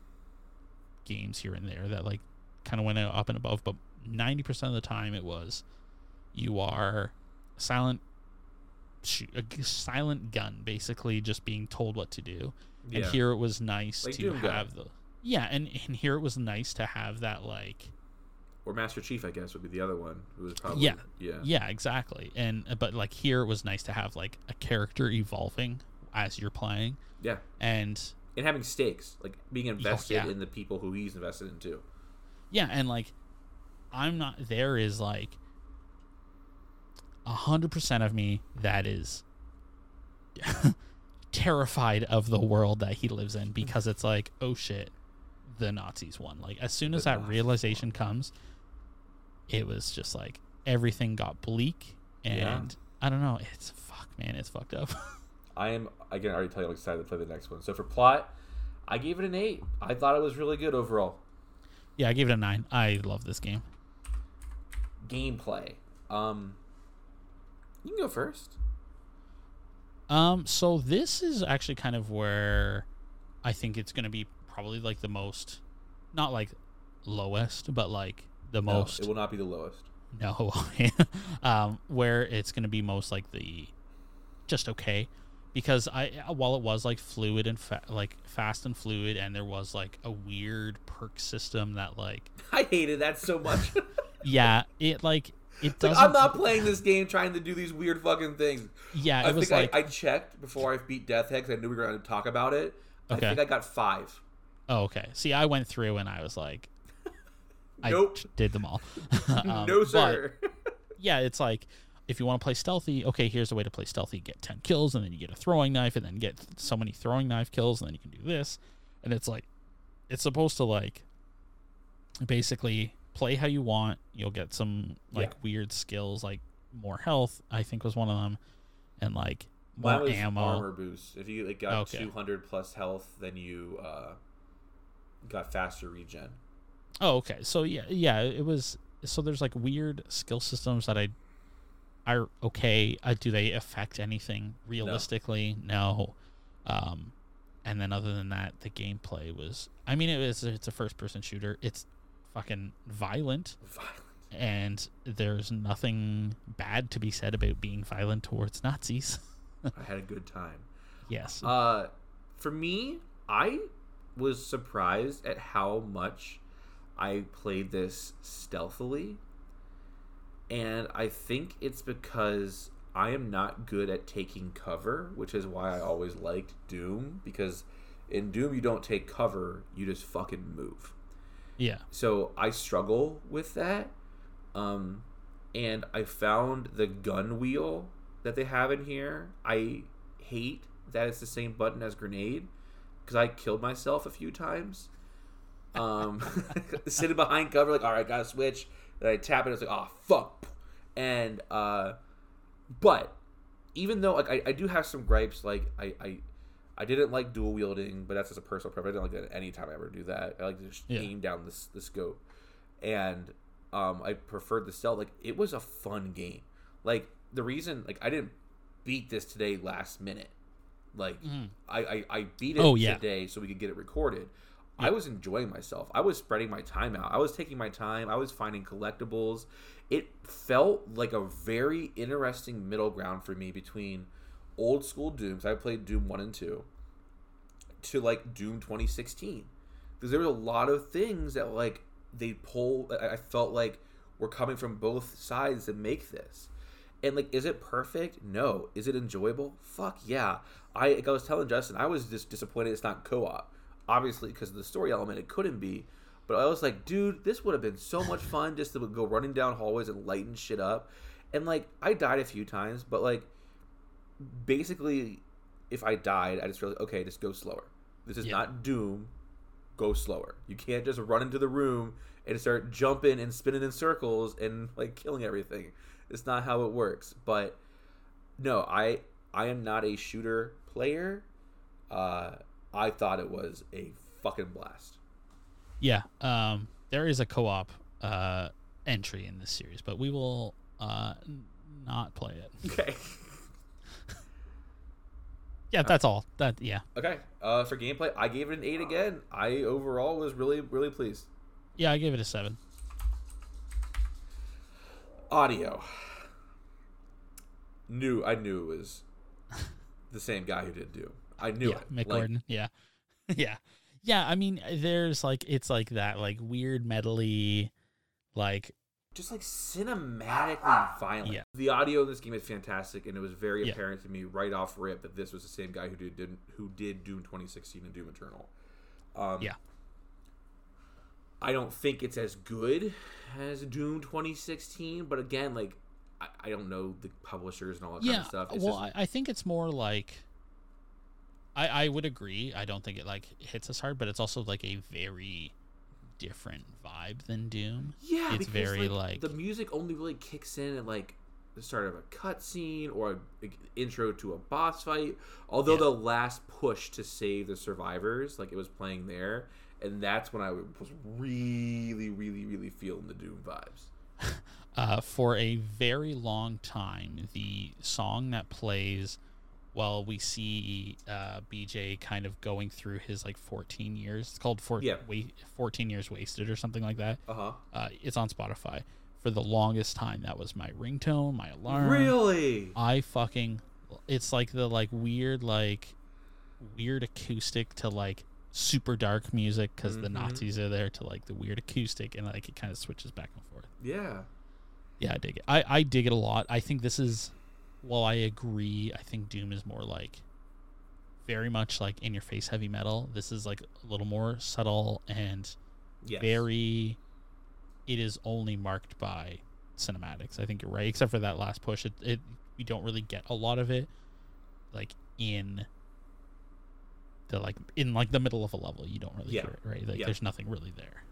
[SPEAKER 2] games here and there that like kind of went up and above, but 90% of the time it was you are silent shoot, a silent gun basically just being told what to do.
[SPEAKER 1] yeah.
[SPEAKER 2] And here it was nice
[SPEAKER 1] Like
[SPEAKER 2] to
[SPEAKER 1] Doom Gun.
[SPEAKER 2] have the yeah, and, and here it was nice to have that like
[SPEAKER 1] or Master Chief, I guess, would be the other one. Who was probably
[SPEAKER 2] Yeah.
[SPEAKER 1] yeah.
[SPEAKER 2] Yeah, exactly. And uh, but like here it was nice to have like a character evolving as you're playing
[SPEAKER 1] Yeah.
[SPEAKER 2] and
[SPEAKER 1] And having stakes, like being invested
[SPEAKER 2] yeah.
[SPEAKER 1] in the people who he's invested in too.
[SPEAKER 2] yeah, and like I'm not there is like a hundred percent of me that is terrified of the world that he lives in because it's like, oh shit, the Nazis won. Like as soon as that realization comes, it was just like everything got bleak and
[SPEAKER 1] Yeah.
[SPEAKER 2] I don't know, it's fuck man, it's fucked up.
[SPEAKER 1] I am. I can already tell you I'm excited to play the next one. So for plot, I gave it an eight. I thought it was really good overall.
[SPEAKER 2] yeah, I gave it a nine. I love this game.
[SPEAKER 1] Gameplay. Um, you can go first.
[SPEAKER 2] Um, so this is actually kind of where I think it's gonna be probably like the most, not like lowest, but like the
[SPEAKER 1] No,
[SPEAKER 2] most.
[SPEAKER 1] it will not be the lowest.
[SPEAKER 2] No, um, where it's gonna be most like the, just okay, because I while it was like fluid and fa- like fast and fluid, and there was like a weird perk system that like
[SPEAKER 1] I hated that so much.
[SPEAKER 2] yeah, it like it doesn't.
[SPEAKER 1] I'm not playing this game trying to do these weird fucking things.
[SPEAKER 2] Yeah,
[SPEAKER 1] I
[SPEAKER 2] was
[SPEAKER 1] think
[SPEAKER 2] like
[SPEAKER 1] I, I checked before I beat Death Head 'cause I knew we were going to talk about it.
[SPEAKER 2] Okay.
[SPEAKER 1] I think I got five.
[SPEAKER 2] oh okay. See, I went through and I was like, I
[SPEAKER 1] Nope.
[SPEAKER 2] did them all. Um,
[SPEAKER 1] no sir.
[SPEAKER 2] yeah, it's like if you want to play stealthy, okay, here's a way to play stealthy. Get 10 kills, and then you get a throwing knife, and then get so many throwing knife kills, and then you can do this. And it's like, it's supposed to like basically play how you want. You'll get some like
[SPEAKER 1] Yeah.
[SPEAKER 2] weird skills, like more health, I think was one of them, and like more
[SPEAKER 1] was
[SPEAKER 2] ammo.
[SPEAKER 1] armor boost. If you like, got
[SPEAKER 2] Okay.
[SPEAKER 1] 200 plus health, then you uh, got faster regen.
[SPEAKER 2] Oh, okay. So yeah, yeah, it was. So there's like weird skill systems that I are okay. Uh, do they affect anything realistically? No. Um, and then other than that, the gameplay was. I mean, it was. It's a first person shooter. It's fucking violent,
[SPEAKER 1] Violent.
[SPEAKER 2] and there's nothing bad to be said about being violent towards Nazis.
[SPEAKER 1] I had a good time.
[SPEAKER 2] yes.
[SPEAKER 1] Uh, for me, I was surprised at how much I played this stealthily. And I think it's because I am not good at taking cover, which is why I always liked Doom. Because in Doom, you don't take cover, you just fucking move.
[SPEAKER 2] yeah.
[SPEAKER 1] So I struggle with that. Um, and I found the gun wheel that they have in here. I hate that it's the same button as grenade because I killed myself a few times. Um, sitting behind cover, like, all right, gotta switch. Then I tap it, it's like, oh, fuck. And, uh, but even though, like, I, I do have some gripes, like, I, I, I didn't like dual wielding, but that's just a personal preference. I didn't like that any time I ever do that. I like to just
[SPEAKER 2] Yeah.
[SPEAKER 1] aim down the, the scope. And um, I preferred the stealth. Like, it was a fun game. Like, the reason, like, I didn't beat this today last minute. Like,
[SPEAKER 2] Mhm.
[SPEAKER 1] I, I, I beat it
[SPEAKER 2] Oh, yeah.
[SPEAKER 1] today so we could get it recorded. I was enjoying myself. I was spreading my time out. I was taking my time. I was finding collectibles. It felt like a very interesting middle ground for me between old school Dooms. I played Doom 1 and 2 to like Doom 2016. Because there were a lot of things that like they pull I I felt like were coming from both sides to make this. And like, is it perfect? No. Is it enjoyable? Fuck yeah. I like I was telling Justin, I was just disappointed it's not co-op. Obviously, because of the story element, it couldn't be. But I was like, dude, this would have been so much fun just to go running down hallways and lighten shit up. And like, I died a few times, but like, basically, if I died, I just realized, okay, just go slower. This is
[SPEAKER 2] Yeah.
[SPEAKER 1] not Doom. Go slower. You can't just run into the room and start jumping and spinning in circles and like killing everything. It's not how it works. But no, I I am not a shooter player. Uh, I thought it was a fucking blast.
[SPEAKER 2] Yeah, um, there is a co-op uh, entry in this series, but we will uh, not play it.
[SPEAKER 1] Okay.
[SPEAKER 2] Yeah, that's all. That yeah,
[SPEAKER 1] Okay. Uh, for gameplay, I gave it an eight again. I overall was really really pleased.
[SPEAKER 2] yeah. I gave it a seven.
[SPEAKER 1] Audio. Knew I knew it was the same guy who did Doom. I knew
[SPEAKER 2] yeah,
[SPEAKER 1] it.
[SPEAKER 2] Mick
[SPEAKER 1] Like,
[SPEAKER 2] Gordon. Yeah, yeah, yeah. I mean, there's like it's like that like weird metally, like
[SPEAKER 1] just like cinematically violent.
[SPEAKER 2] Yeah.
[SPEAKER 1] The audio in this game is fantastic, and it was very
[SPEAKER 2] Yeah.
[SPEAKER 1] apparent to me right off rip that this was the same guy who did, did who did Doom 2016 and Doom Eternal. Um,
[SPEAKER 2] Yeah.
[SPEAKER 1] I don't think it's as good as Doom 2016, but again, like I, I don't know the publishers and all that kind of stuff. It's
[SPEAKER 2] well,
[SPEAKER 1] just,
[SPEAKER 2] I, I think it's more like. I I would agree. I don't think it like hits us hard, but it's also like a very different vibe than Doom.
[SPEAKER 1] yeah,
[SPEAKER 2] it's
[SPEAKER 1] because,
[SPEAKER 2] very, like-
[SPEAKER 1] the music only really kicks in at like the start of a cutscene or a, like, intro to a boss fight. Although
[SPEAKER 2] Yeah.
[SPEAKER 1] the last push to save the survivors, like it was playing there, and that's when I was really, really, really feeling the Doom vibes.
[SPEAKER 2] uh, for a very long time, the song that plays while we see uh, BJ kind of going through his like 14 years, it's called four,
[SPEAKER 1] Yeah.
[SPEAKER 2] wa- 14 Years Wasted or something like that.
[SPEAKER 1] Uh huh.
[SPEAKER 2] Uh, it's on Spotify. For the longest time, that was my ringtone, my alarm.
[SPEAKER 1] Really?
[SPEAKER 2] I fucking. It's like the like weird like weird acoustic to like super dark music because the
[SPEAKER 1] Mhm.
[SPEAKER 2] Nazis are there to like the weird acoustic and like it kind of switches back and forth.
[SPEAKER 1] Yeah.
[SPEAKER 2] Yeah, I dig it. I, I dig it a lot. I think this is, while I agree, I think Doom is more like, very much like in your face heavy metal. This is like a little more subtle and
[SPEAKER 1] Yes.
[SPEAKER 2] very. It is only marked by cinematics. I think you're right, except for that last push. It, it you don't really get a lot of it, like in. The like in like the middle of a level, you don't really
[SPEAKER 1] Yeah.
[SPEAKER 2] hear it, right? Like
[SPEAKER 1] Yeah.
[SPEAKER 2] there's nothing really there.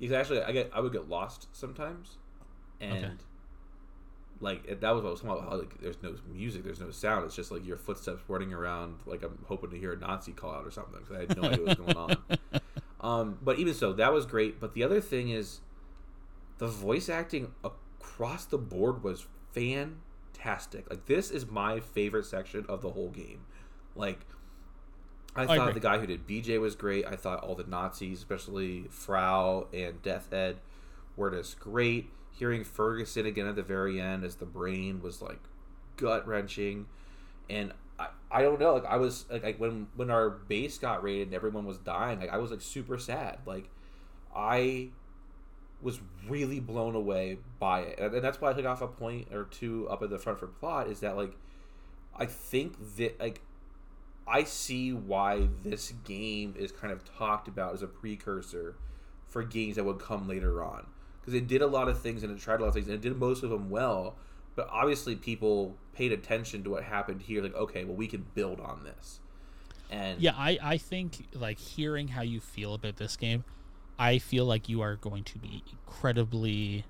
[SPEAKER 1] Because actually, I get I would get lost sometimes, and
[SPEAKER 2] Okay.
[SPEAKER 1] Like that was what I was talking about. How like there's no music, there's no sound. It's just like your footsteps running around. Like I'm hoping to hear a Nazi call out or something because I had no idea what was going on. Um, but even so, that was great. But the other thing is, the voice acting across the board was fantastic. Like this is my favorite section of the whole game. Like I
[SPEAKER 2] I
[SPEAKER 1] thought
[SPEAKER 2] agree.
[SPEAKER 1] the guy who did BJ was great. I thought all the Nazis, especially Frau and Deathshead, were just great. Hearing Ferguson again at the very end as the brain was like gut wrenching, and I, I don't know like I was like, like when when our base got raided and everyone was dying like I was like super sad. Like I was really blown away by it. And, and that's why I took off a point or two up at the front for plot is that like I think that like I see why this game is kind of talked about as a precursor for games that would come later on because it did a lot of things and it tried a lot of things and it did most of them well but obviously people paid attention to what happened here like okay well we can build on this. And
[SPEAKER 2] Yeah, I, I think like hearing how you feel about this game, I feel like you are going to be incredibly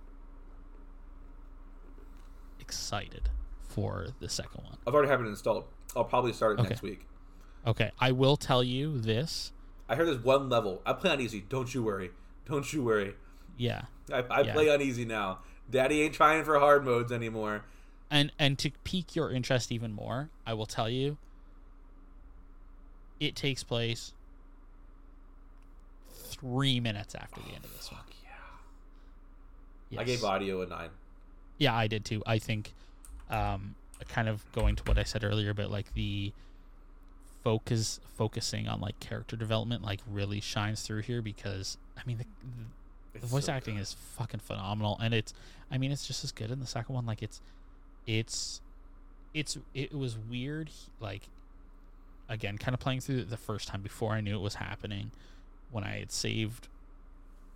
[SPEAKER 2] excited for the second one.
[SPEAKER 1] I've already have it installed. I'll probably start it
[SPEAKER 2] Okay.
[SPEAKER 1] next week.
[SPEAKER 2] Okay, I will tell you this.
[SPEAKER 1] I heard there's one level. I play on easy. Don't you worry. Don't you worry
[SPEAKER 2] Yeah.
[SPEAKER 1] I, I
[SPEAKER 2] Yeah.
[SPEAKER 1] play on easy now daddy ain't trying for hard modes anymore
[SPEAKER 2] And and to pique your interest even more, I will tell you it takes place 3 minutes after the end of this one.
[SPEAKER 1] Yeah
[SPEAKER 2] Yes.
[SPEAKER 1] I gave audio a nine
[SPEAKER 2] Yeah, I did too. I think, um, kind of going to what I said earlier, but like the focus focusing on like character development like really shines through here because I mean the, the, the voice
[SPEAKER 1] so
[SPEAKER 2] acting
[SPEAKER 1] good.
[SPEAKER 2] is fucking phenomenal and it's I mean it's just as good in the second one. Like it's it's it's it was weird like again kind of playing through it the first time before I knew it was happening when I had saved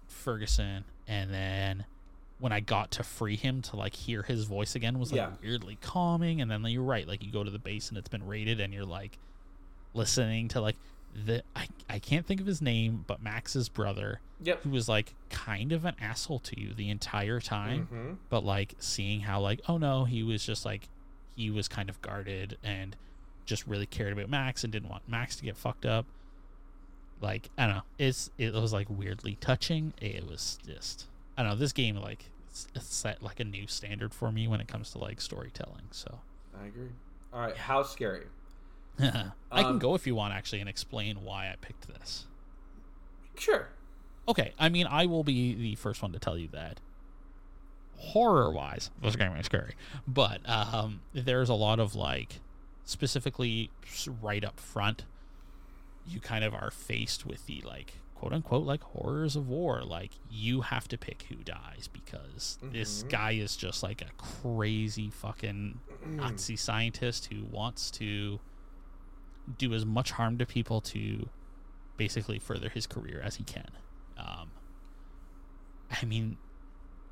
[SPEAKER 2] Ferguson, and then when I got to free him to like hear his voice again was like
[SPEAKER 1] Yeah.
[SPEAKER 2] weirdly calming. And then you're right, like you go to the base and it's been raided, and you're like listening to like the I I can't think of his name, but Max's brother,
[SPEAKER 1] Yep.
[SPEAKER 2] who was like kind of an asshole to you the entire time
[SPEAKER 1] hmm
[SPEAKER 2] but like seeing how like oh no he was just like he was kind of guarded and just really cared about max and didn't want max to get fucked up like i don't know it's it was like weirdly touching it was just i don't know this game like set like a new standard for me when it comes to like storytelling so
[SPEAKER 1] I agree. All right. How scary?
[SPEAKER 2] i can
[SPEAKER 1] Um,
[SPEAKER 2] go if you want actually and explain why i picked this
[SPEAKER 1] Sure.
[SPEAKER 2] okay i mean i will be the first one to tell you that horror wise this game is scary but um there's a lot of like specifically right up front you kind of are faced with the like quote unquote like horrors of war like you have to pick who dies because this
[SPEAKER 1] Mhm.
[SPEAKER 2] guy is just like a crazy fucking nazi scientist who wants to do as much harm to people to basically further his career as he can. Um i mean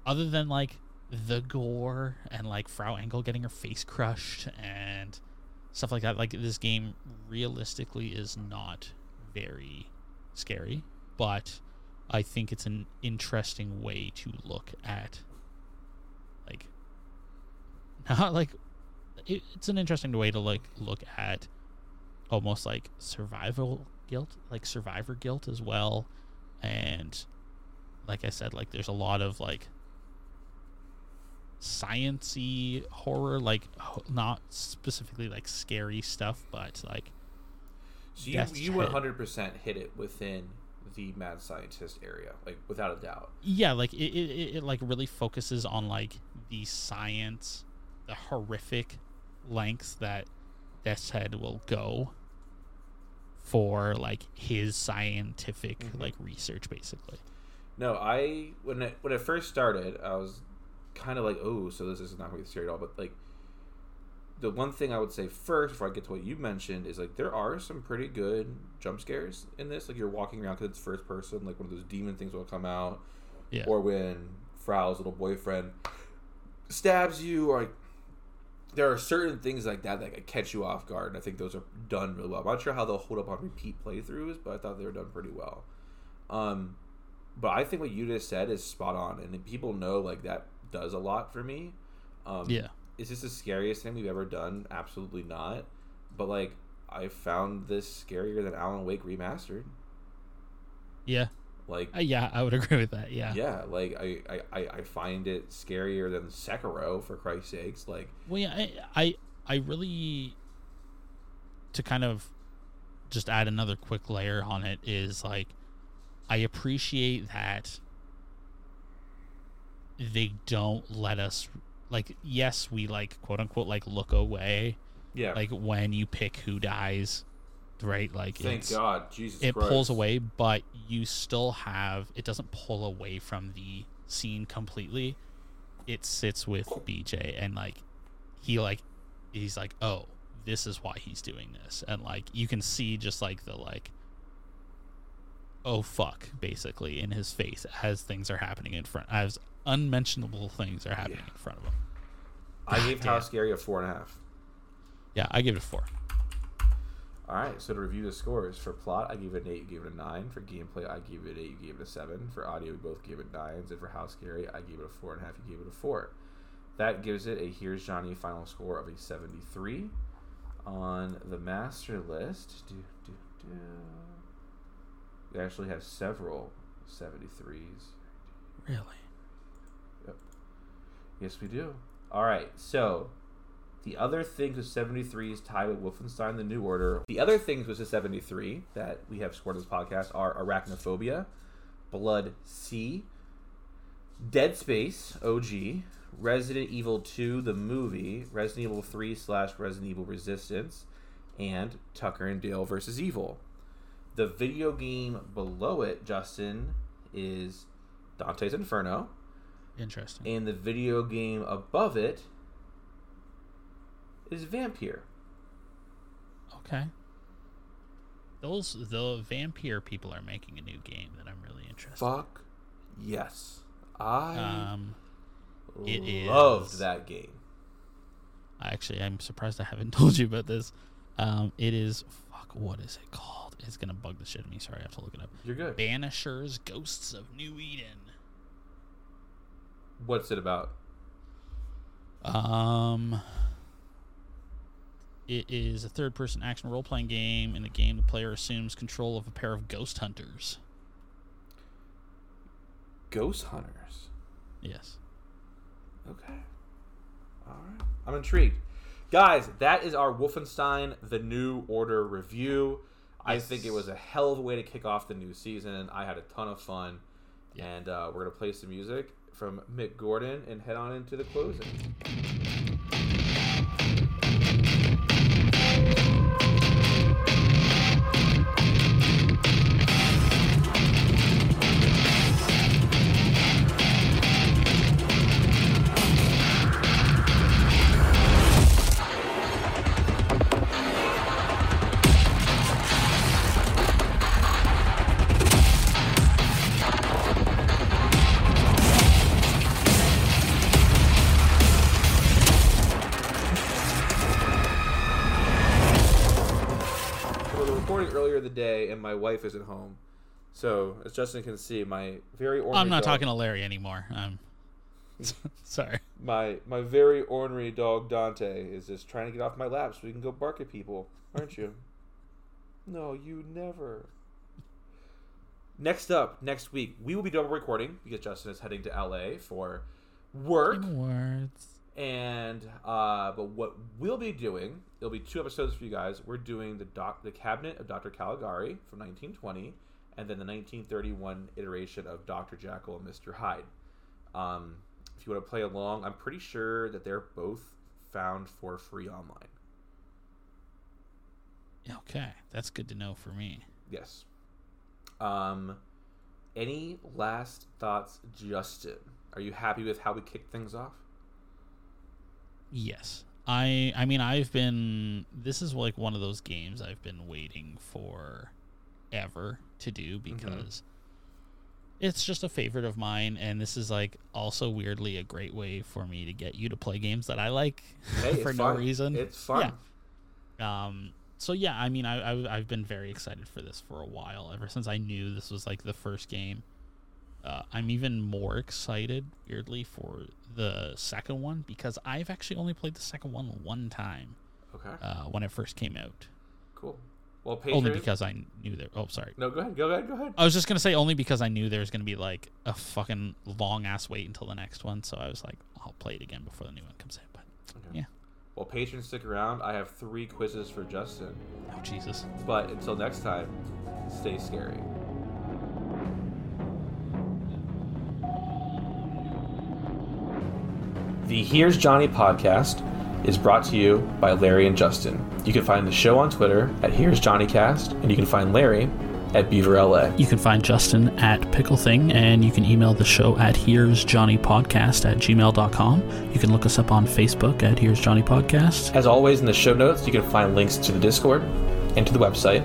[SPEAKER 2] other than like the gore and like Frau Engel getting her face crushed and stuff like that, like this game realistically is not very scary, but I think it's an interesting way to look at like not like it, it's an interesting way to like look at almost like survival guilt, like survivor guilt as well, and like I said, like there's a lot of like sciency horror, like ho- not specifically like scary stuff, but like
[SPEAKER 1] So you you one hundred percent hit it within the mad scientist area, like without a doubt.
[SPEAKER 2] yeah, like it, it, it, it like really focuses on like the science, the horrific lengths that Deathshead will go for like his scientific
[SPEAKER 1] Mhm.
[SPEAKER 2] like research basically.
[SPEAKER 1] No, I when it when it first started, I was kind of like, oh, so this is not really scary at all. But like, the one thing I would say first, before I get to what you mentioned, is like there are some pretty good jump scares in this. Like you're walking around because it's first person, like one of those demon things will come out,
[SPEAKER 2] Yeah.
[SPEAKER 1] or when Frau's little boyfriend stabs you, or like there are certain things like that that catch you off guard. And I think those are done really well. I'm not sure how they'll hold up on repeat playthroughs, but I thought they were done pretty well. Um, but I think what you just said is spot on, and people know like that does a lot for me. Um,
[SPEAKER 2] Yeah.
[SPEAKER 1] is this the scariest thing we've ever done? Absolutely not. But like, I found this scarier than Alan Wake remastered.
[SPEAKER 2] Yeah.
[SPEAKER 1] Like,
[SPEAKER 2] Uh, yeah, I would agree with that. Yeah.
[SPEAKER 1] yeah, like I, I, I find it scarier than Sekiro for Christ's sakes. Like,
[SPEAKER 2] Well, yeah, I, I, I really, to kind of just add another quick layer on it is like, I appreciate that they don't let us, like, yes, we like quote unquote like look away,
[SPEAKER 1] yeah,
[SPEAKER 2] like when you pick who dies, right? Like,
[SPEAKER 1] thank God, Jesus,
[SPEAKER 2] it
[SPEAKER 1] Christ.
[SPEAKER 2] pulls away, but you still have it doesn't pull away from the scene completely. It sits with BJ and like he like he's like, "Oh, this is why he's doing this." And like you can see just like the like oh fuck basically in his face as things are happening in front as unmentionable things are happening
[SPEAKER 1] Yeah.
[SPEAKER 2] in front of him.
[SPEAKER 1] I gave. How Scary a four and a half.
[SPEAKER 2] Yeah, I give it a 4.
[SPEAKER 1] All right, so to review the scores for plot, I gave it an eight. You gave it a nine. For gameplay, I gave it an eight. You gave it a seven. For audio, we both gave it nines. And for how scary, I gave it a four and a half. You gave it a four. That gives it a here's Johnny final score of a seventy-three. On the master list, do, do, do, we actually have several seventy-threes.
[SPEAKER 2] Really? Yep.
[SPEAKER 1] Yes, we do. All right, so the other things with 73 is tied with Wolfenstein The New Order. The other things with the 73 that we have scored on this podcast are Arachnophobia, Blood C, Dead Space OG, Resident Evil 2 the movie, Resident Evil 3 slash Resident Evil Resistance, and Tucker and Dale versus Evil. The video game below it, Justin, is Dante's Inferno.
[SPEAKER 2] Interesting.
[SPEAKER 1] And the video game above it is Vampyr.
[SPEAKER 2] Okay. Those the vampire people are making a new game that I'm really interested. in.
[SPEAKER 1] Fuck Yes, I
[SPEAKER 2] Um, it
[SPEAKER 1] loved
[SPEAKER 2] is-
[SPEAKER 1] that game.
[SPEAKER 2] I actually, I'm surprised I haven't told you about this. Um, it is fuck. What is it called? It's gonna bug the shit out of me. Sorry, I have to look it up.
[SPEAKER 1] You're good.
[SPEAKER 2] Banishers Ghosts of New Eden.
[SPEAKER 1] What's it about?
[SPEAKER 2] Um, it is a third-person action role-playing game. In the game, the player assumes control of a pair of ghost hunters.
[SPEAKER 1] Ghost Hunters.
[SPEAKER 2] Yes.
[SPEAKER 1] Okay. All right. I'm intrigued. Guys, that is our Wolfenstein The New Order review. I think it was a hell of a way to kick off the new season. I had a ton of fun.
[SPEAKER 2] Yeah.
[SPEAKER 1] And uh, we're going to play some music from Mick Gordon and head on into the closing. Wife isn't home. So, as Justin can see, my very ornery
[SPEAKER 2] I'm not
[SPEAKER 1] dog-
[SPEAKER 2] talking to Larry anymore. I'm sorry.
[SPEAKER 1] my my very ornery dog Dante is just trying to get off my lap so we can go bark at people, aren't you? no, you never. Next up, next week, we will be double recording because Justin is heading to LA for work.
[SPEAKER 2] Words.
[SPEAKER 1] And uh, but what we'll be doing, it'll be two episodes for you guys. We're doing the doc, the Cabinet of Dr. Caligari from 1920, and then the 1931 iteration of Dr. Jekyll and Mr. Hyde. Um, if you want to play along, I'm pretty sure that they're both found for free online.
[SPEAKER 2] Okay, that's good to know for me.
[SPEAKER 1] Yes. Um, any last thoughts, Justin? Are you happy with how we kicked things off?
[SPEAKER 2] Yes. I I mean I've been this is like one of those games I've been waiting for ever to do because it's just a favorite of mine and this is like also weirdly a great way for me to get you to play games that I like
[SPEAKER 1] Hey,
[SPEAKER 2] for no
[SPEAKER 1] fun.
[SPEAKER 2] reason.
[SPEAKER 1] It's fun.
[SPEAKER 2] Um so yeah, I mean I, I I've been very excited for this for a while ever since I knew this was like the first game. Uh, I'm even more excited, weirdly, for the second one because I've actually only played the second one one time
[SPEAKER 1] Okay.
[SPEAKER 2] uh, when it first came out.
[SPEAKER 1] Cool. Well,
[SPEAKER 2] Only because I knew there. Oh, sorry.
[SPEAKER 1] No, go ahead. Go ahead. Go ahead.
[SPEAKER 2] I was just gonna say only because I knew there was gonna be like a fucking long ass wait until the next one. So I was like, I'll play it again before the new one comes in. But
[SPEAKER 1] Okay.
[SPEAKER 2] yeah.
[SPEAKER 1] Well, patrons, stick around. I have three quizzes for Justin.
[SPEAKER 2] oh Jesus.
[SPEAKER 1] But until next time, stay scary. The Here's Johnny podcast is brought to you by Larry and Justin. You can find the show on Twitter at Here's Johnny Cast, and you can find Larry at Beaver LA.
[SPEAKER 2] You can find Justin at Pickle Thing, and you can email the show at Here's Johnny Podcast at gmail.com. You can look us up on Facebook at Here's Johnny Podcast.
[SPEAKER 1] As always, in the show notes, you can find links to the Discord and to the website.